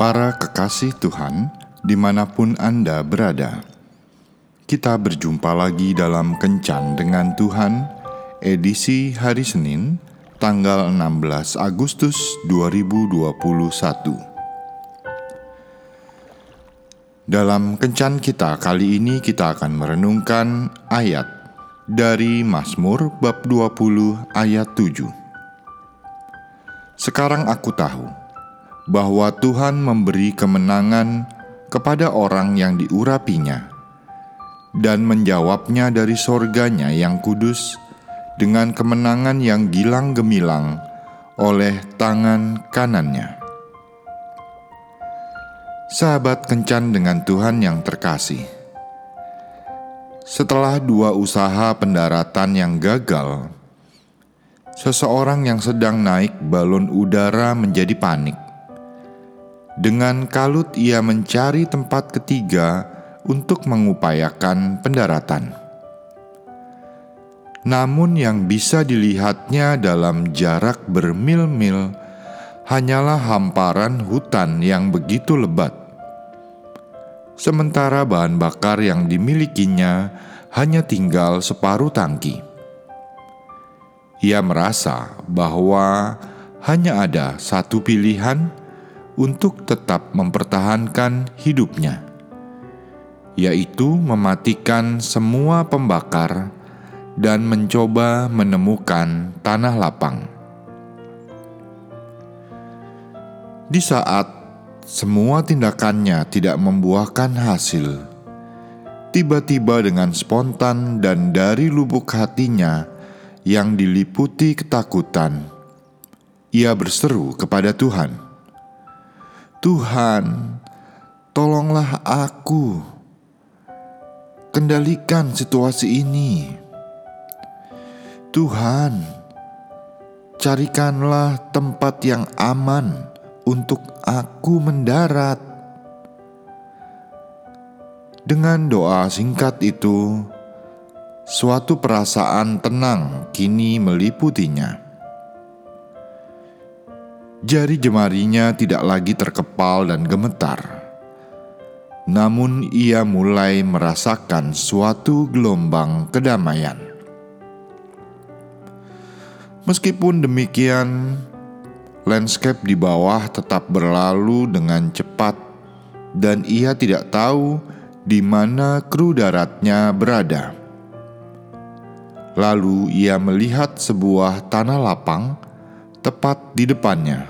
Para kekasih Tuhan, di mana pun Anda berada, kita berjumpa lagi dalam Kencan dengan Tuhan, edisi hari Senin, tanggal 16 Agustus 2021. Dalam Kencan kita kali ini kita akan merenungkan ayat dari Mazmur bab 20 ayat 7. Sekarang aku tahu bahwa Tuhan memberi kemenangan kepada orang yang diurapinya dan menjawabnya dari sorganya yang kudus dengan kemenangan yang gilang gemilang oleh tangan kanannya. Sahabat kencan dengan Tuhan yang terkasih. Setelah dua usaha pendaratan yang gagal, seseorang yang sedang naik balon udara menjadi panik. Dengan kalut ia mencari tempat ketiga untuk mengupayakan pendaratan. Namun yang bisa dilihatnya dalam jarak bermil-mil hanyalah hamparan hutan yang begitu lebat sementara bahan bakar yang dimilikinya hanya tinggal separuh tangki. Ia merasa bahwa hanya ada satu pilihan untuk tetap mempertahankan hidupnya, yaitu mematikan semua pembakar dan mencoba menemukan tanah lapang. Di saat semua tindakannya tidak membuahkan hasil. Tiba-tiba dengan spontan dan dari lubuk hatinya yang diliputi ketakutan, ia berseru kepada Tuhan, "Tuhan, tolonglah aku, kendalikan situasi ini. Tuhan, carikanlah tempat yang aman." untuk aku mendarat. Dengan doa singkat itu, suatu perasaan tenang kini meliputinya. Jari jemarinya tidak lagi terkepal dan gemetar, namun ia mulai merasakan suatu gelombang kedamaian. Meskipun demikian, Landscape di bawah tetap berlalu dengan cepat, dan ia tidak tahu di mana kru daratnya berada. Lalu ia melihat sebuah tanah lapang tepat di depannya.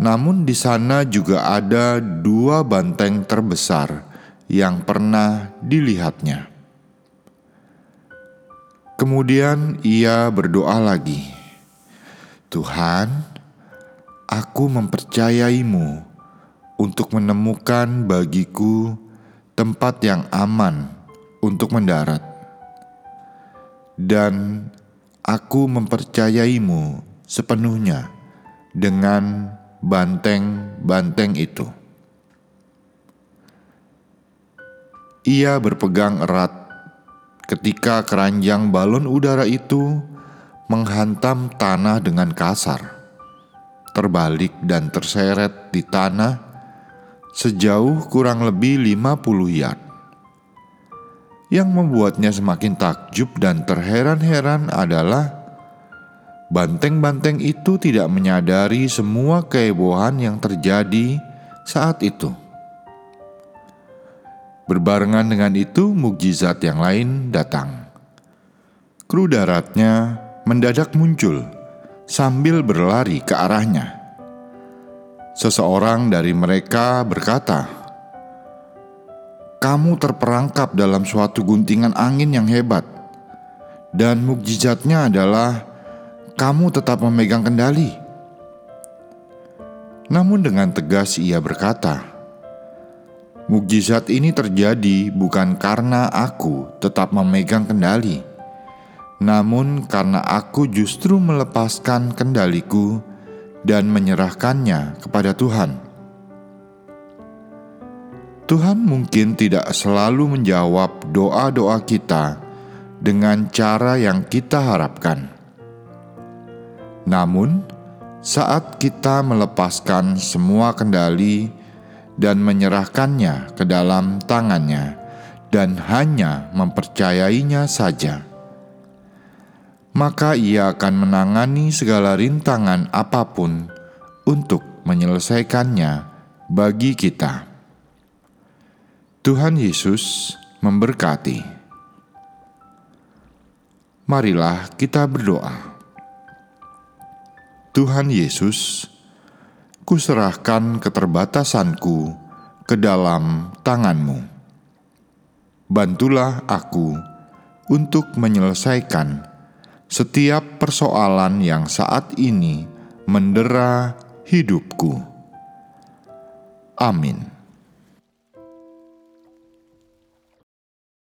Namun di sana juga ada dua banteng terbesar yang pernah dilihatnya. Kemudian ia berdoa lagi. Tuhan, aku mempercayaimu untuk menemukan bagiku tempat yang aman untuk mendarat. Dan aku mempercayaimu sepenuhnya dengan banteng-banteng itu. Ia berpegang erat ketika keranjang balon udara itu menghantam tanah dengan kasar, terbalik dan terseret di tanah sejauh kurang lebih 50 yard. Yang membuatnya semakin takjub dan terheran-heran adalah banteng-banteng itu tidak menyadari semua kehebohan yang terjadi saat itu. Berbarengan dengan itu, mukjizat yang lain datang. Kru daratnya mendadak muncul sambil berlari ke arahnya. Seseorang dari mereka berkata, "Kamu terperangkap dalam suatu guntingan angin yang hebat, dan mukjizatnya adalah kamu tetap memegang kendali." Namun, dengan tegas ia berkata, "Mukjizat ini terjadi bukan karena aku tetap memegang kendali." Namun, karena aku justru melepaskan kendaliku dan menyerahkannya kepada Tuhan, Tuhan mungkin tidak selalu menjawab doa-doa kita dengan cara yang kita harapkan. Namun, saat kita melepaskan semua kendali dan menyerahkannya ke dalam tangannya dan hanya mempercayainya saja, maka ia akan menangani segala rintangan apa pun untuk menyelesaikannya bagi kita. Tuhan Yesus memberkati. Marilah kita berdoa. Tuhan Yesus, kuserahkan keterbatasanku ke dalam tangan-Mu. Bantulah aku untuk menyelesaikan setiap persoalan yang saat ini mendera hidupku. Amin.